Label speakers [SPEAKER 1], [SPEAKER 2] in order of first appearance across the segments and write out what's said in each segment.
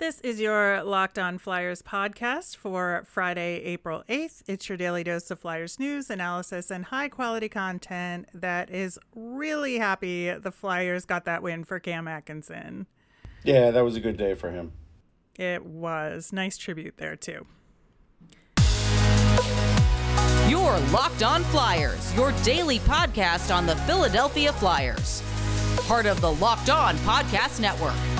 [SPEAKER 1] This is your Locked On Flyers podcast for Friday, April 8th. It's your daily dose of Flyers news, analysis, and high quality content that is really happy the Flyers got that win for Cam Atkinson.
[SPEAKER 2] Yeah, that was a good day for him.
[SPEAKER 1] It was. Nice tribute there, too.
[SPEAKER 3] Your Locked On Flyers, your daily podcast on the Philadelphia Flyers. Part of the Locked On Podcast Network.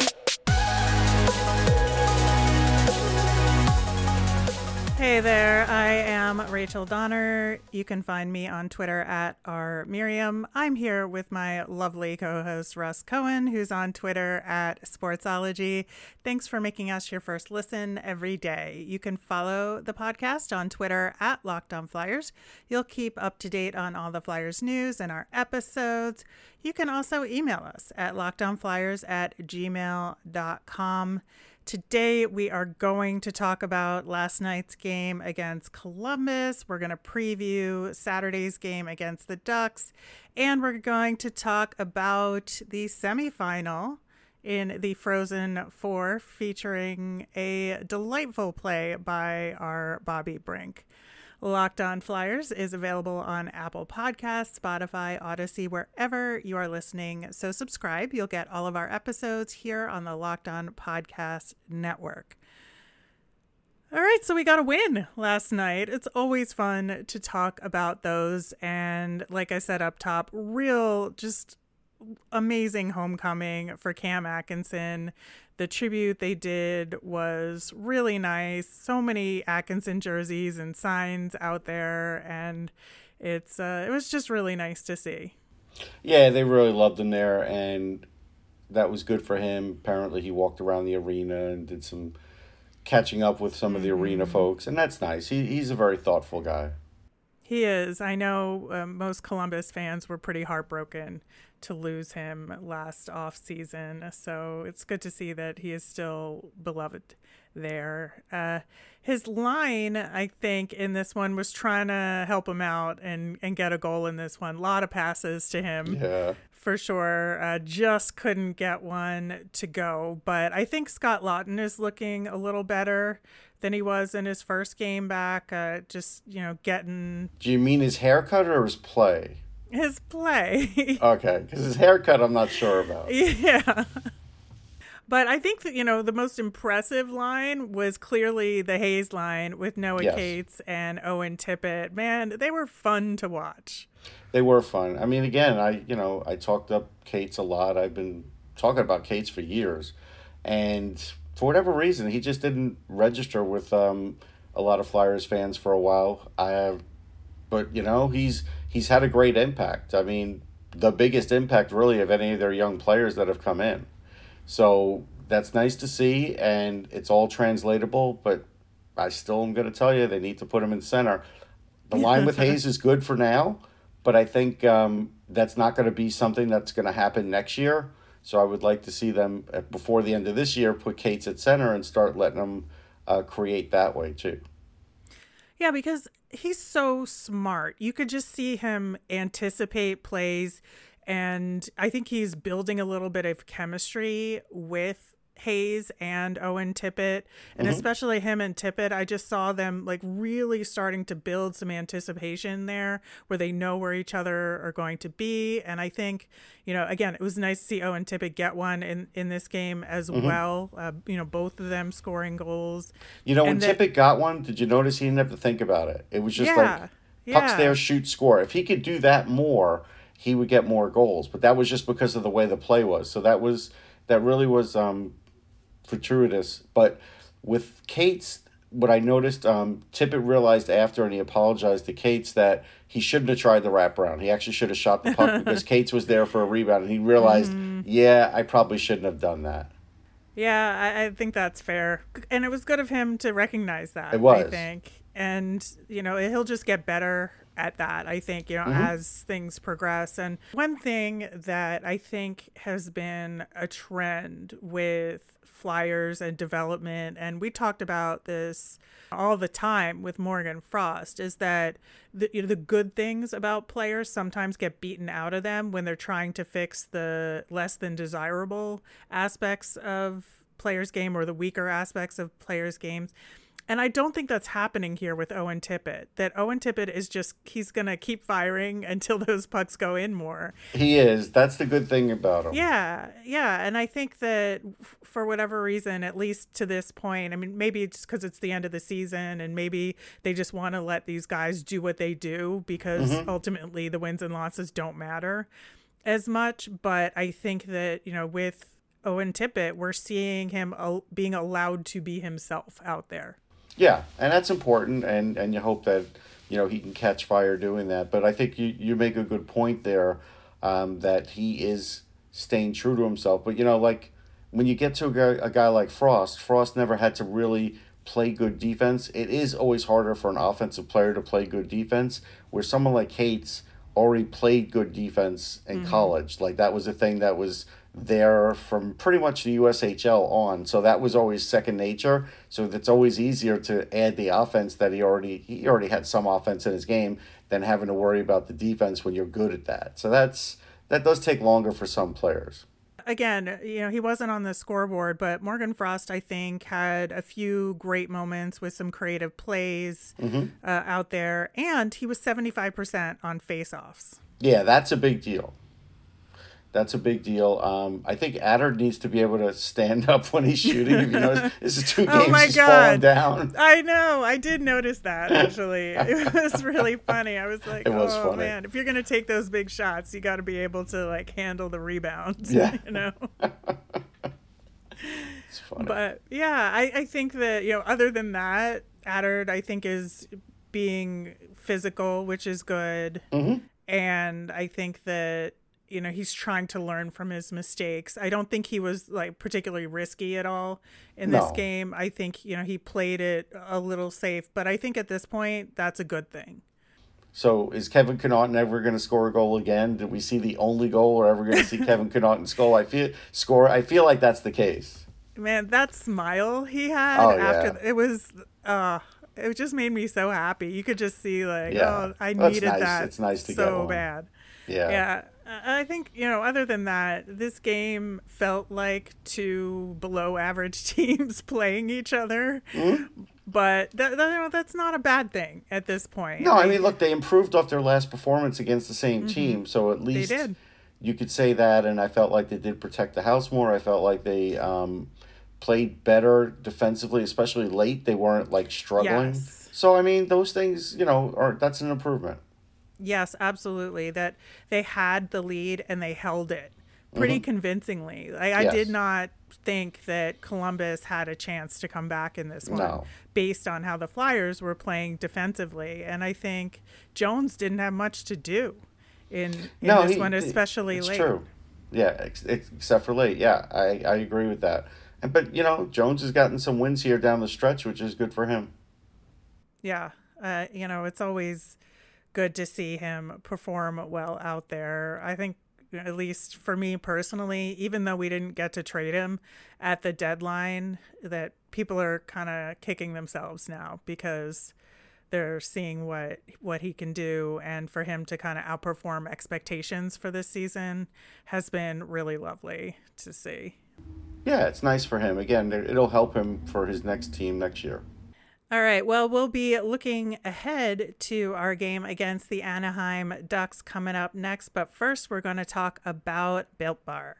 [SPEAKER 1] Hey there, I am Rachel Donner. You can find me on Twitter at R Miriam. I'm here with my lovely co host Russ Cohen, who's on Twitter at Sportsology. Thanks for making us your first listen every day. You can follow the podcast on Twitter at Locked On Flyers. You'll keep up to date on all the Flyers news and our episodes. You can also email us at lockedonflyers at gmail.com. Today, we are going to talk about last night's game against Columbus. We're going to preview Saturday's game against the Ducks. And we're going to talk about the semifinal in the Frozen Four, featuring a delightful play by our Bobby Brink. Locked On Flyers is available on Apple Podcasts, Spotify, Audacy, wherever you are listening. So subscribe. You'll get all of our episodes here on the Locked On Podcast Network. All right, so we got a win last night. It's always fun to talk about those. And like I said up top, real just amazing homecoming for Cam Atkinson. The tribute they did was really nice. So many Atkinson jerseys and signs out there, and it's uh, it was just really nice to see.
[SPEAKER 2] Yeah, they really loved him there, and that was good for him. Apparently, he walked around the arena and did some catching up with some of the arena mm-hmm. folks, and that's nice. He he's a very thoughtful guy.
[SPEAKER 1] He is. I know um, most Columbus fans were pretty heartbroken to lose him last off season, so it's good to see that he is still beloved there. Uh, his line, I think, in this one was trying to help him out and and get a goal in this one. A lot of passes to him.
[SPEAKER 2] Yeah.
[SPEAKER 1] For sure, uh, just couldn't get one to go. But I think Scott Laughton is looking a little better than he was in his first game back. Uh, just you know, getting.
[SPEAKER 2] Do you mean his haircut or his play?
[SPEAKER 1] His play.
[SPEAKER 2] okay, because his haircut, I'm not sure about.
[SPEAKER 1] Yeah. But I think that, you know, the most impressive line was clearly the Hayes line with Noah yes. Cates and Owen Tippett. Man, they were fun to watch.
[SPEAKER 2] They were fun. I mean, again, I, you know, I talked up Cates a lot. I've been talking about Cates for years. And for whatever reason, he just didn't register with um, a lot of Flyers fans for a while. I, but you know, he's he's had a great impact. I mean, the biggest impact really of any of their young players that have come in. So that's nice to see, and it's all translatable. But I still am going to tell you they need to put him in center. The line with Hayes is good for now, but I think um, that's not going to be something that's going to happen next year. So I would like to see them uh, before the end of this year put Cates at center and start letting them uh, create that way too.
[SPEAKER 1] Yeah, because he's so smart. You could just see him anticipate plays, and I think he's building a little bit of chemistry with Hayes and Owen Tippett, and mm-hmm. especially him and Tippett, I just saw them like really starting to build some anticipation there where they know where each other are going to be. And I think, you know, again, it was nice to see Owen Tippett get one in, in this game as mm-hmm. well. Uh, you know, both of them scoring goals.
[SPEAKER 2] You know, when that, Tippett got one, did you notice he didn't have to think about it? It was just yeah, like pucks yeah. there, shoot, score. If he could do that more, he would get more goals. But that was just because of the way the play was. So that was that really was um, fortuitous. But with Cates, what I noticed, um, Tippett realized after, and he apologized to Cates that he shouldn't have tried the wraparound. He actually should have shot the puck because Cates was there for a rebound, and he realized, mm. yeah, I probably shouldn't have done that.
[SPEAKER 1] Yeah, I, I, think that's fair, and it was good of him to recognize that.
[SPEAKER 2] It was,
[SPEAKER 1] I think, and you know, he'll just get better at that, I think, you know, mm-hmm. as things progress. And one thing that I think has been a trend with flyers and development, and we talked about this all the time with Morgan Frost, is that the, you know, the good things about players sometimes get beaten out of them when they're trying to fix the less than desirable aspects of players' game or the weaker aspects of players' games. And I don't think that's happening here with Owen Tippett. That Owen Tippett is just he's gonna keep firing until those pucks go in more.
[SPEAKER 2] He is. That's the good thing about him.
[SPEAKER 1] Yeah, yeah. And I think that for whatever reason, at least to this point, I mean, maybe it's because it's the end of the season, and maybe they just want to let these guys do what they do because mm-hmm. ultimately the wins and losses don't matter as much. But I think that you know with Owen Tippett, we're seeing him being allowed to be himself out there.
[SPEAKER 2] Yeah, and that's important, and and you hope that you know he can catch fire doing that. But I think you you make a good point there, um, that he is staying true to himself. But you know, like when you get to a guy, a guy like Frost, Frost never had to really play good defense. It is always harder for an offensive player to play good defense, where someone like Hayes already played good defense in mm-hmm. college. Like that was a thing that was there from pretty much the USHL on. So that was always second nature. So it's always easier to add the offense that he already he already had some offense in his game than having to worry about the defense when you're good at that. So that's that does take longer for some players.
[SPEAKER 1] Again, you know, he wasn't on the scoreboard, but Morgan Frost, I think, had a few great moments with some creative plays mm-hmm. uh, out there, and he was 75% on faceoffs.
[SPEAKER 2] Yeah, that's a big deal. That's a big deal. Um, I think Adder needs to be able to stand up when he's shooting. If you notice, this is two oh games oh my God. falling down.
[SPEAKER 1] I know. I did notice that actually. it was really funny. I was like, was oh funny. man, if you're gonna take those big shots, you got to be able to like handle the rebounds. Yeah. You know. it's funny. But yeah, I, I think that you know, other than that, Adder, I think is being physical, which is good. Mm-hmm. And I think that you know he's trying to learn from his mistakes i don't think he was like particularly risky at all in no. this game i think you know he played it a little safe but i think at this point that's a good thing
[SPEAKER 2] so is Kevin Connauton ever going to score a goal again? Did we see the only goal we're ever going to see Kevin Connauton score? I feel score. I feel like that's the case.
[SPEAKER 1] Man, that smile he had oh, after yeah. it was uh it just made me so happy. You could just see like, yeah. oh, I needed nice. that. It's nice to so bad. Yeah. Yeah. I think, you know, other than that, this game felt like two below average teams playing each other. Mm-hmm. But that, that, that's not a bad thing at this point.
[SPEAKER 2] No, I mean, look, they improved off their last performance against the same mm-hmm. team. So at least you could say that. And I felt like they did protect the house more. I felt like they um, played better defensively, especially late. They weren't like struggling. Yes. So, I mean, those things, you know, are that's an improvement.
[SPEAKER 1] Yes, absolutely. That they had the lead and they held it pretty mm-hmm. convincingly. I, I did not think that Columbus had a chance to come back in this one no. based on how the Flyers were playing defensively. And I think Jones didn't have much to do in, in no, this he, one, especially it's late. True.
[SPEAKER 2] Yeah, ex- except for late. Yeah, I, I agree with that. And but you know, Jones has gotten some wins here down the stretch, which is good for him.
[SPEAKER 1] Yeah, uh, you know, it's always good to see him perform well out there. I think at least for me personally, even though we didn't get to trade him at the deadline, that people are kind of kicking themselves now because they're seeing what what he can do and for him to kind of outperform expectations for this season has been really lovely to see.
[SPEAKER 2] Yeah, it's nice for him. Again, it'll help him for his next team next year.
[SPEAKER 1] All right. Well, we'll be looking ahead to our game against the Anaheim Ducks coming up next. But first, we're going to talk about Built Bar.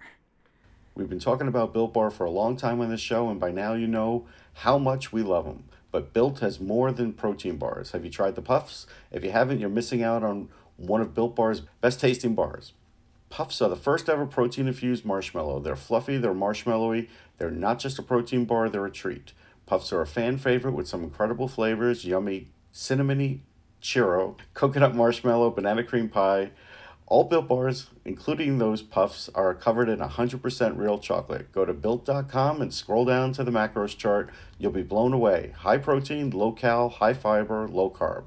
[SPEAKER 2] We've been talking about Built Bar for a long time on this show, and by now you know how much we love them. But Built has more than protein bars. Have you tried the puffs? If you haven't, you're missing out on one of Built Bar's best tasting bars. Puffs are the first ever protein infused marshmallow. They're fluffy, they're marshmallowy, they're not just a protein bar, they're a treat. Puffs are a fan favorite with some incredible flavors yummy cinnamony churro, coconut marshmallow, banana cream pie. All Built Bars, including those puffs, are covered in 100% real chocolate. Go to built.com and scroll down to the macros chart. You'll be blown away. High protein, low cal, high fiber, low carb.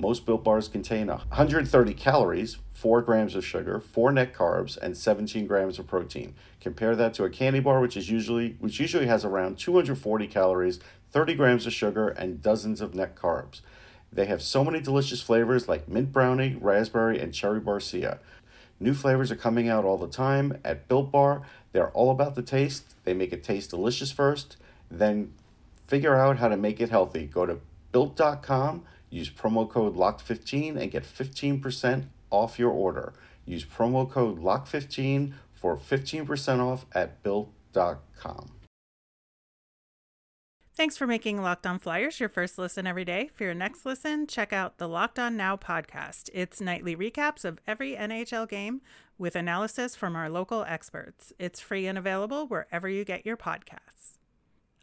[SPEAKER 2] Most Built Bars contain 130 calories, 4 grams of sugar, 4 net carbs, and 17 grams of protein. Compare that to a candy bar, which is usually which usually has around 240 calories, 30 grams of sugar, and dozens of net carbs. They have so many delicious flavors like mint brownie, raspberry, and cherry barcia. New flavors are coming out all the time at Built Bar. They're all about the taste. They make it taste delicious first, then figure out how to make it healthy. Go to built.com, use promo code LOCK15 and get 15% off your order. Use promo code LOCK15 for 15% off at built.com.
[SPEAKER 1] Thanks for making Locked On Flyers your first listen every day. For your next listen, check out the Locked On Now podcast. It's nightly recaps of every NHL game with analysis from our local experts. It's free and available wherever you get your podcasts.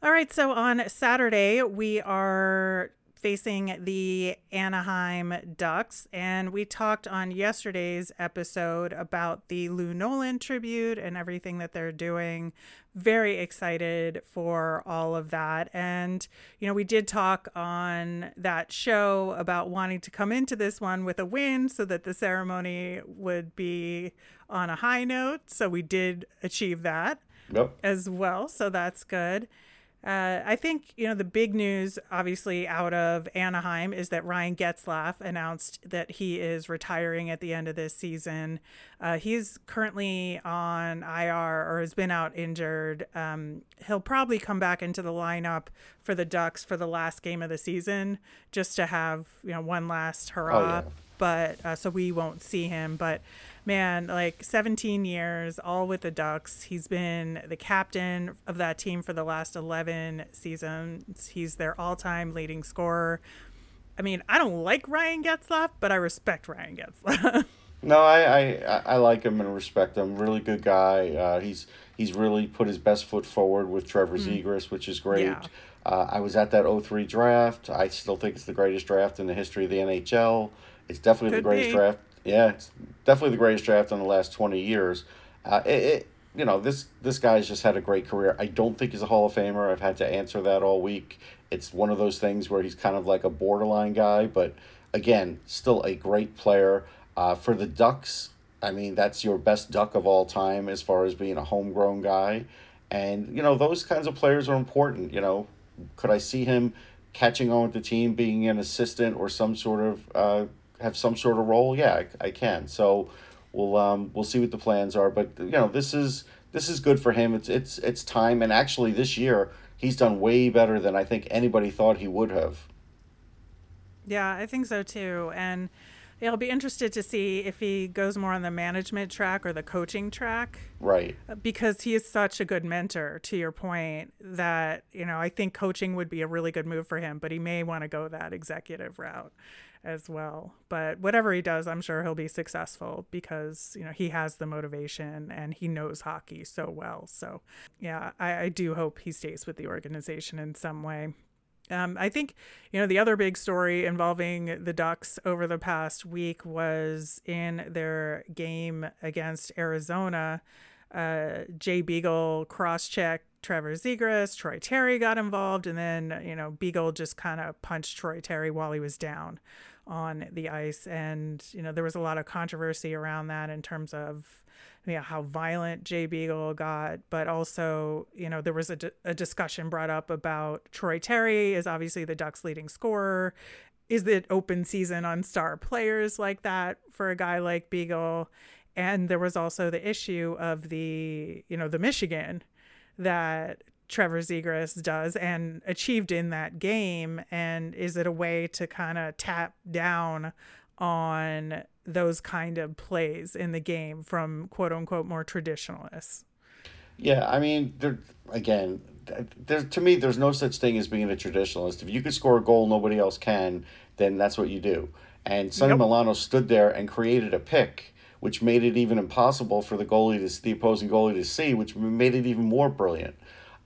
[SPEAKER 1] All right, so on Saturday, we are facing the Anaheim Ducks. And we talked on yesterday's episode about the Lou Nolan tribute and everything that they're doing. Very excited for all of that. And, you know, we did talk on that show about wanting to come into this one with a win so that the ceremony would be on a high note. So we did achieve that
[SPEAKER 2] Yep.
[SPEAKER 1] as well. So that's good. Uh, I think you know the big news, obviously, out of Anaheim is that Ryan Getzlaff announced that he is retiring at the end of this season. Uh, he's currently on IR or has been out injured. Um, he'll probably come back into the lineup for the Ducks for the last game of the season, just to have you know one last hurrah.
[SPEAKER 2] yeah.
[SPEAKER 1] But uh, so we won't see him, but man, like 17 years, all with the Ducks. He's been the captain of that team for the last 11 seasons. He's their all time leading scorer. I mean, I don't like Ryan Getzlaff, but I respect Ryan Getzlaff.
[SPEAKER 2] No, I, I, I- like him and respect him. Really good guy. Uh, he's he's really put his best foot forward with Trevor Zegras, which is great.
[SPEAKER 1] Yeah.
[SPEAKER 2] Uh, I was at that 03 draft. I still think it's the greatest draft in the history of the NHL. It's definitely
[SPEAKER 1] Could
[SPEAKER 2] the greatest
[SPEAKER 1] be.
[SPEAKER 2] draft. Yeah, it's definitely the greatest draft in the last 20 years. Uh, it, it, you know, this this guy's just had a great career. I don't think he's a Hall of Famer. I've had to answer that all week. It's one of those things where he's kind of like a borderline guy, but again, still a great player. Uh, for the Ducks, I mean, that's your best Duck of all time as far as being a homegrown guy. And, you know, those kinds of players are important. You know, could I see him catching on with the team, being an assistant or some sort of, uh, have some sort of role? Yeah, I, I can. So we'll, um, we'll see what the plans are. But, you know, this is, this is good for him. It's, it's, it's time. And actually, this year, he's done way better than I think anybody thought he would have.
[SPEAKER 1] Yeah, I think so too. And I'll be interested to see if he goes more on the management track or the coaching track
[SPEAKER 2] Right.
[SPEAKER 1] because he is such a good mentor to your point that, you know, I think coaching would be a really good move for him, but he may want to go that executive route as well. But whatever he does, I'm sure he'll be successful because, you know, he has the motivation and he knows hockey so well. So, yeah, I, I do hope he stays with the organization in some way. Um, I think, you know, the other big story involving the Ducks over the past week was in their game against Arizona. Uh, Jay Beagle cross checked Trevor Zegras. Troy Terry got involved. And then, you know, Beagle just kind of punched Troy Terry while he was down on the ice. And, you know, there was a lot of controversy around that in terms of yeah, how violent Jay Beagle got, but also, you know, there was a, d- a discussion brought up about Troy Terry is obviously the Ducks' leading scorer. Is it open season on star players like that for a guy like Beagle? And there was also the issue of the, you know, the Michigan that Trevor Zegras does and achieved in that game. And is it a way to kind of tap down on those kind of plays in the game from quote unquote more traditionalists?
[SPEAKER 2] Yeah, I mean, there again, there to me, there's no such thing as being a traditionalist. If you could score a goal nobody else can, then that's what you do. And Sonny
[SPEAKER 1] Yep.
[SPEAKER 2] Milano stood there and created a pick, which made it even impossible for the goalie to the opposing goalie to see, which made it even more brilliant.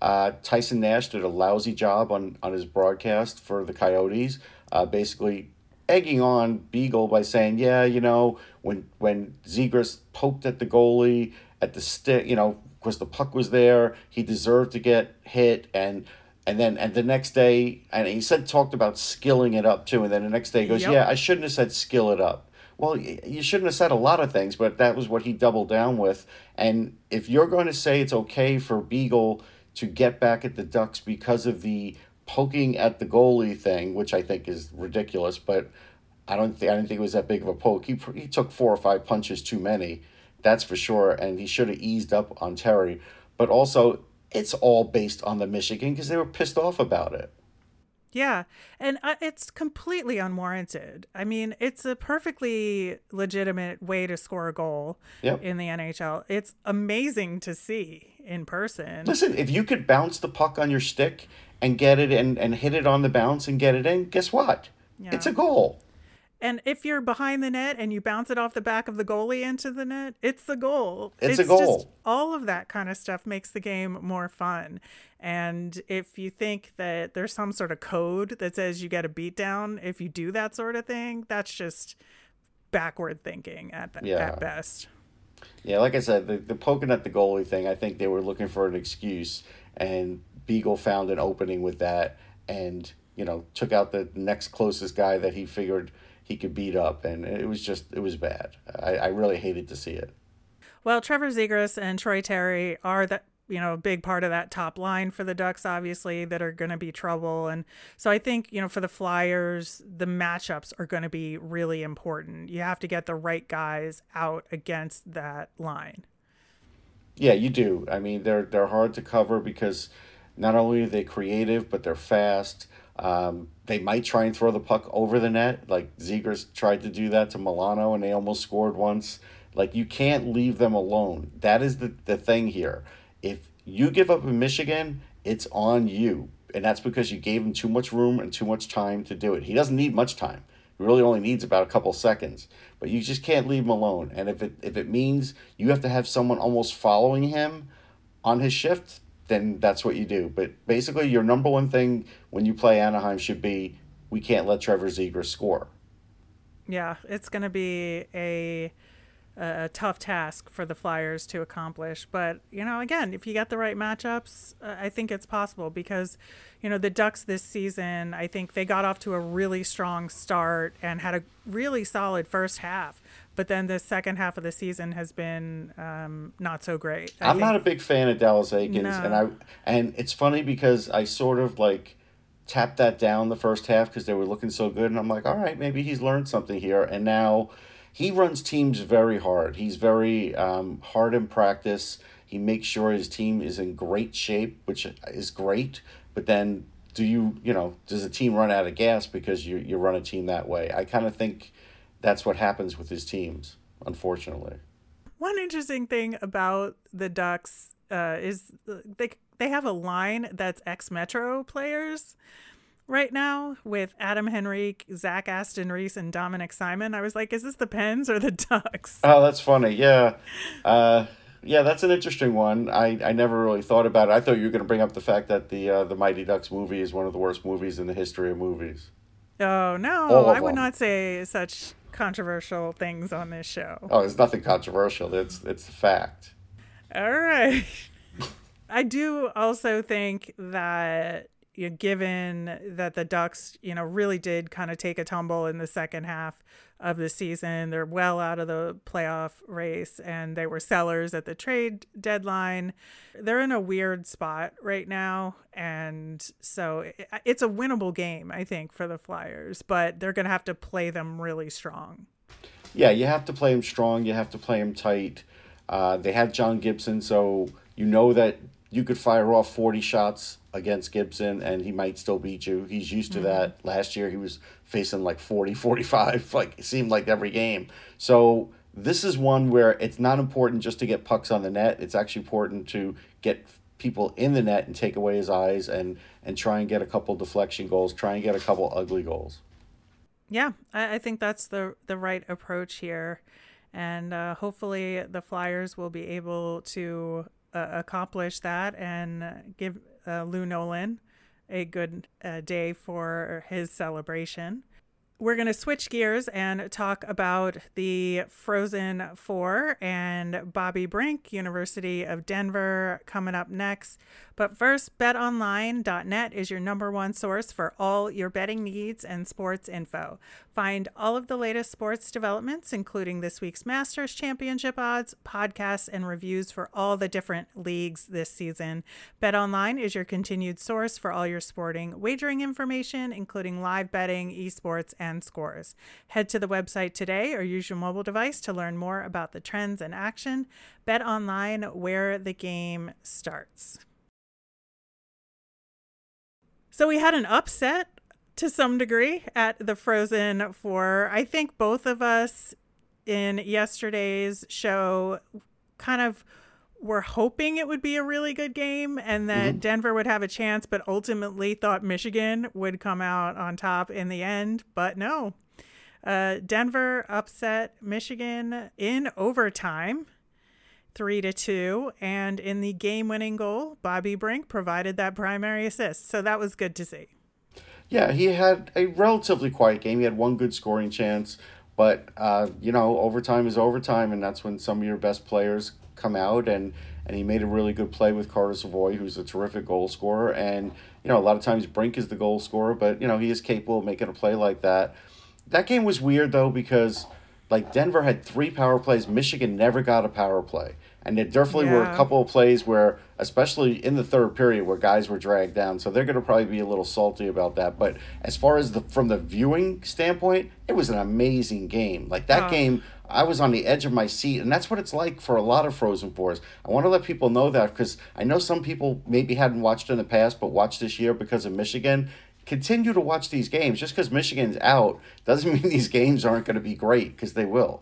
[SPEAKER 2] Uh, Tyson Nash did a lousy job on on his broadcast for the Coyotes, uh, basically egging on Beagle by saying, "Yeah, you know, when when Zegras poked at the goalie at the stick, you know, of course the puck was there, he deserved to get hit, and And then and the next day, and he said talked about skilling it up too. And then the next day he goes,
[SPEAKER 1] Yep.
[SPEAKER 2] yeah, I shouldn't have said skill it up. Well, you shouldn't have said a lot of things, but that was what he doubled down with. And if you're going to say it's okay for Beagle to get back at the Ducks because of the poking at the goalie thing, which I think is ridiculous, but I don't think I didn't think it was that big of a poke. He he took four or five punches too many, that's for sure, and he should have eased up on Terry. But also, it's all based on the Michigan because they were pissed off about it.
[SPEAKER 1] Yeah, and uh, it's completely unwarranted. I mean, it's a perfectly legitimate way to score a goal
[SPEAKER 2] Yep.
[SPEAKER 1] in the NHL. It's amazing to see in person.
[SPEAKER 2] Listen, if you could bounce the puck on your stick and get it and, and hit it on the bounce and get it in, guess what? Yeah. It's a goal.
[SPEAKER 1] And if you're behind the net and you bounce it off the back of the goalie into the net, it's the goal.
[SPEAKER 2] It's a goal.
[SPEAKER 1] Just, all of that kind of stuff makes the game more fun. And if you think that there's some sort of code that says you get a beat down if you do that sort of thing, that's just backward thinking at, the,
[SPEAKER 2] Yeah.
[SPEAKER 1] at best.
[SPEAKER 2] Yeah, like I said, the, the poking at the goalie thing, I think they were looking for an excuse, and Beagle found an opening with that and, you know, took out the next closest guy that he figured he could beat up. And it was just, it was bad. I, I really hated to see it.
[SPEAKER 1] Well, Trevor Zegras and Troy Terry are that you know a big part of that top line for the Ducks, obviously, that are going to be trouble. And so I think you know for the Flyers, the matchups are going to be really important. You have to get the right guys out against that line.
[SPEAKER 2] Yeah, you do. I mean, they're they're hard to cover because not only are they creative, but they're fast. Um, they might try and throw the puck over the net, like Zegras tried to do that to Milano, and they almost scored once. Like you can't leave them alone. That is the the thing here. If you give up in Michigan, it's on you, and that's because you gave him too much room and too much time to do it. He doesn't need much time. He really only needs about a couple seconds. But you just can't leave him alone. And if it if it means you have to have someone almost following him on his shift, then that's what you do. But basically your number one thing when you play Anaheim should be we can't let Trevor Zegras score.
[SPEAKER 1] Yeah, it's going to be a a tough task for the Flyers to accomplish. But, you know, again, if you get the right matchups, uh, I think it's possible because, you know, the Ducks this season, I think they got off to a really strong start and had a really solid first half. But then the second half of the season has been um, not so great. I
[SPEAKER 2] I'm not a big fan of Dallas Eakins, and I and it's funny because I sort of like tapped that down the first half because they were looking so good, and I'm like, all right, maybe he's learned something here, and now he runs teams very hard. He's very um, hard in practice. He makes sure his team is in great shape, which is great. But then, do you you know does the team run out of gas because you you run a team that way? I kind of think that's what happens with his teams, unfortunately.
[SPEAKER 1] One interesting thing about the Ducks uh, is they they have a line that's ex Metro players right now with Adam Henrique, Zach Aston Reese, and Dominik Simon. I was like, is this the Pens or the Ducks?
[SPEAKER 2] Oh, that's funny. Yeah. Uh, yeah, that's an interesting one. I, I never really thought about it. I thought you were going to bring up the fact that the uh, the Mighty Ducks movie is one of the worst movies in the history of movies.
[SPEAKER 1] Oh no, I would
[SPEAKER 2] them.
[SPEAKER 1] not say such controversial things on this show.
[SPEAKER 2] Oh, it's nothing controversial. It's it's the fact.
[SPEAKER 1] All right. I do also think that you know, given that the Ducks, you know, really did kind of take a tumble in the second half of the season, they're well out of the playoff race and they were sellers at the trade deadline. They're in a weird spot right now and so it's a winnable game, I think, for the Flyers, but they're going to have to play them really strong.
[SPEAKER 2] Yeah, you have to play them strong. You have to play them tight. Uh, they have John Gibson, so you know that you could fire off 40 shots against Gibson and he might still beat you. He's used to that. Last year he was facing like 40, 45, like it seemed like every game. So this is one where it's not important just to get pucks on the net. It's actually important to get people in the net and take away his eyes and and try and get a couple deflection goals, try and get a couple ugly goals.
[SPEAKER 1] Yeah, I, I think that's the the right approach here, and uh, hopefully the Flyers will be able to uh, accomplish that and uh, give uh, Lou Nolan a good uh, day for his celebration. We're going to switch gears and talk about the Frozen Four and Bobby Brink, University of Denver, coming up next. But first, betonline.net is your number one source for all your betting needs and sports info. Find all of the latest sports developments, including this week's Masters Championship odds, podcasts, and reviews for all the different leagues this season. BetOnline is your continued source for all your sporting wagering information, including live betting, esports, and scores. Head to the website today or use your mobile device to learn more about the trends and action. Bet online where the game starts. So we had an upset to some degree at the Frozen Four. I think both of us in yesterday's show kind of were hoping it would be a really good game and that mm-hmm. Denver would have a chance, but ultimately thought Michigan would come out on top in the end. But no, uh, Denver upset Michigan in overtime three to two. And in the game winning goal, Bobby Brink provided that primary assist. So that was good to see.
[SPEAKER 2] Yeah, he had a relatively quiet game. He had one good scoring chance, but uh, you know, overtime is overtime, and that's when some of your best players come out. and And he made a really good play with Carter Savoie, who's a terrific goal scorer. And you know, a lot of times Brink is the goal scorer, but you know he is capable of making a play like that. That game was weird though because like Denver had three power plays. Michigan never got a power play. And there definitely yeah. were a couple of plays where, especially in the third period, where guys were dragged down. So they're going to probably be a little salty about that. But as far as the from the viewing standpoint, it was an amazing game. Like that oh. game, I was on the edge of my seat, and that's what it's like for a lot of Frozen Fours. I want to let people know that because I know some people maybe hadn't watched in the past, but watched this year because of Michigan continue to watch these games. Just because Michigan's out doesn't mean these games aren't going to be great because they will.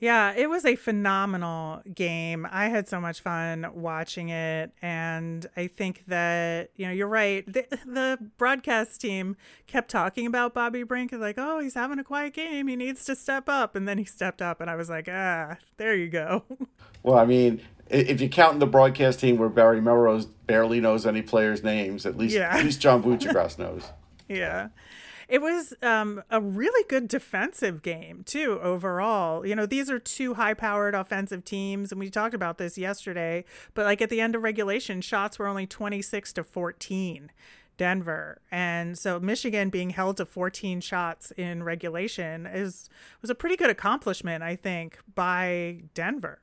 [SPEAKER 1] Yeah, it was a phenomenal game. I had so much fun watching it. And I think that, you know, you're right. The, the broadcast team kept talking about Bobby Brink, like, oh, he's having a quiet game. He needs to step up. And then he stepped up. And I was like, ah, there you go.
[SPEAKER 2] Well, I mean, if you count in the broadcast team where Barry Melrose barely knows any players' names, at least yeah. at least John Buccigross knows.
[SPEAKER 1] Yeah. It was um, a really good defensive game too. Overall, you know, these are two high-powered offensive teams, and we talked about this yesterday. But like at the end of regulation, shots were only twenty-six to fourteen. Denver. And so Michigan being held to 14 shots in regulation is was a pretty good accomplishment, I think, by Denver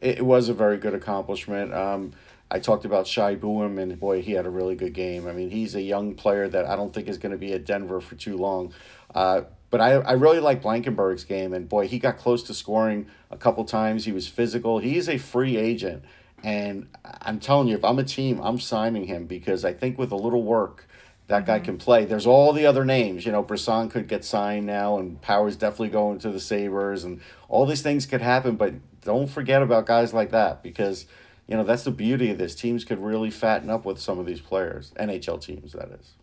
[SPEAKER 2] it was a very good accomplishment. Um, I talked about Shai Buium, and boy, he had a really good game. I mean, he's a young player that I don't think is going to be at Denver for too long. Uh, but I, I really like Blankenburg's game, and boy, he got close to scoring a couple times. He was physical. He's a free agent, and I'm telling you, if I'm a team, I'm signing him because I think with a little work, that mm-hmm. guy can play. There's all the other names. You know, Brisson could get signed now, and Power's definitely going to the Sabres, and all these things could happen. But don't forget about guys like that because you know that's the beauty of this. Teams could really fatten up with some of these players, NHL teams, that is.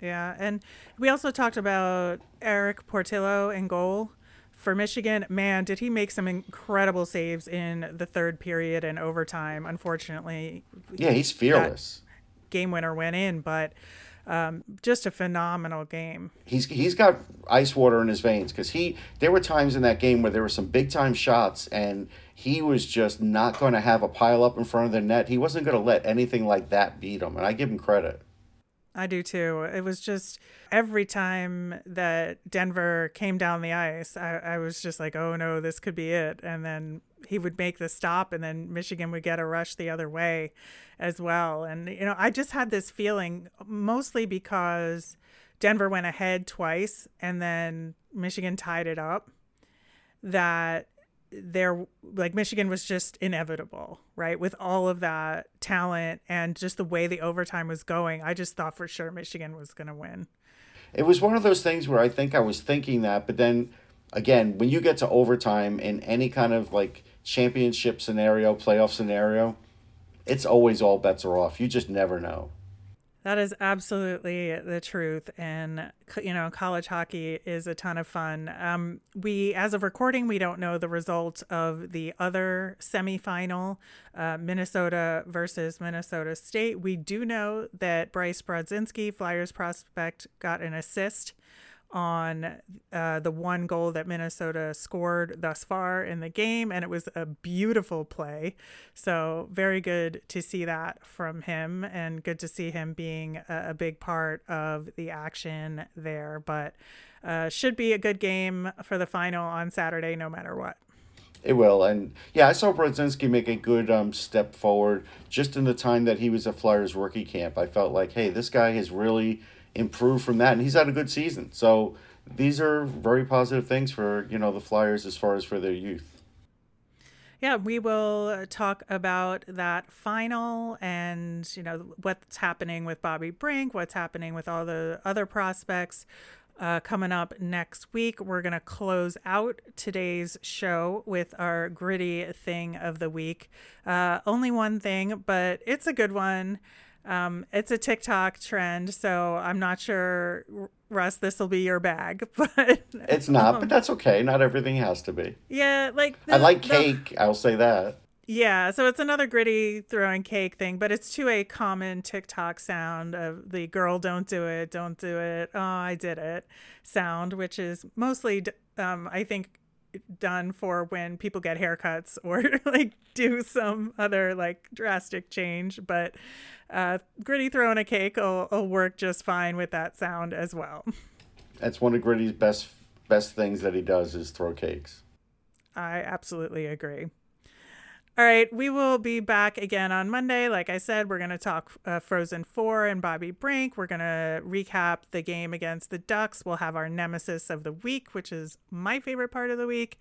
[SPEAKER 1] Yeah, and we also talked about Erik Portillo in goal for Michigan. Man, did he make some incredible saves in the third period and overtime? Unfortunately,
[SPEAKER 2] yeah, he's fearless.
[SPEAKER 1] Game winner went in, but um, just a phenomenal game.
[SPEAKER 2] He's he's got ice water in his veins because he there were times in that game where there were some big time shots and he was just not going to have a pile up in front of the net. He wasn't going to let anything like that beat him, and I give him credit.
[SPEAKER 1] I do too. It was just every time that Denver came down the ice, I, I was just like, oh no, this could be it. And then he would make the stop, and then Michigan would get a rush the other way as well. And, you know, I just had this feeling mostly because Denver went ahead twice and then Michigan tied it up that there like Michigan was just inevitable, right? With all of that talent and just the way the overtime was going, I just thought for sure Michigan was going to win.
[SPEAKER 2] It was one of those things where I think I was thinking that, but then again, when you get to overtime in any kind of like championship scenario, playoff scenario, it's always all bets are off. You just never know.
[SPEAKER 1] That is absolutely the truth. And, you know, college hockey is a ton of fun. Um, we, as of recording, we don't know the result of the other semifinal, uh, Minnesota versus Minnesota State. We do know that Bryce Brodzinski, Flyers prospect, got an assist on uh, the one goal that Minnesota scored thus far in the game, and it was a beautiful play. So, very good to see that from him, and good to see him being a, a big part of the action there. But uh, should be a good game for the final on Saturday, no matter what.
[SPEAKER 2] It will, and yeah, I saw Brodzinski make a good um, step forward just in the time that he was at Flyers rookie camp. I felt like, hey, this guy has really improve from that, and he's had a good season. So these are very positive things for you know the Flyers as far as for their youth.
[SPEAKER 1] Yeah, we will talk about that final and you know what's happening with Bobby Brink, what's happening with all the other prospects. Uh, coming up next week, we're going to close out today's show with our gritty thing of the week. Uh, only one thing, but it's a good one. Um, it's a TikTok trend, so I'm not sure, Russ, this will be your bag, but
[SPEAKER 2] it's not. Um, but that's okay. Not everything has to be.
[SPEAKER 1] Yeah, like
[SPEAKER 2] the, I like cake. The, I'll say that.
[SPEAKER 1] Yeah, so it's another gritty throwing cake thing, but it's to a common TikTok sound of the girl don't do it, don't do it, oh, I did it sound, which is mostly, um, I think, done for when people get haircuts or like do some other like drastic change. But uh, Gritty throwing a cake will, will work just fine with that sound as well.
[SPEAKER 2] That's one of Gritty's best best things that he does is throw cakes.
[SPEAKER 1] I absolutely agree. All right, we will be back again on Monday. Like I said, we're going to talk uh, Frozen 4 and Bobby Brink. We're going to recap the game against the Ducks. We'll have our nemesis of the week, which is my favorite part of the week.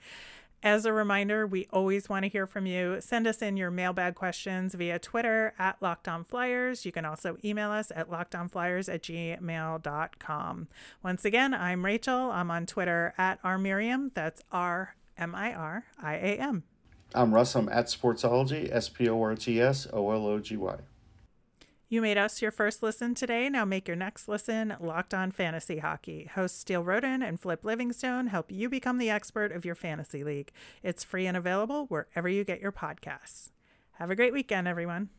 [SPEAKER 1] As a reminder, we always want to hear from you. Send us in your mailbag questions via Twitter at Locked On Flyers. You can also email us at lockedonflyers at gmail.com. Once again, I'm Rachel. I'm on Twitter at R Miriam. That's R M I R I A M.
[SPEAKER 2] I'm Russ. I'm at Sportsology, S P O R T S O L O G Y.
[SPEAKER 1] You made us your first listen today. Now make your next listen Locked On Fantasy Hockey. Hosts Steele Roden and Flip Livingstone help you become the expert of your fantasy league. It's free and available wherever you get your podcasts. Have a great weekend, everyone.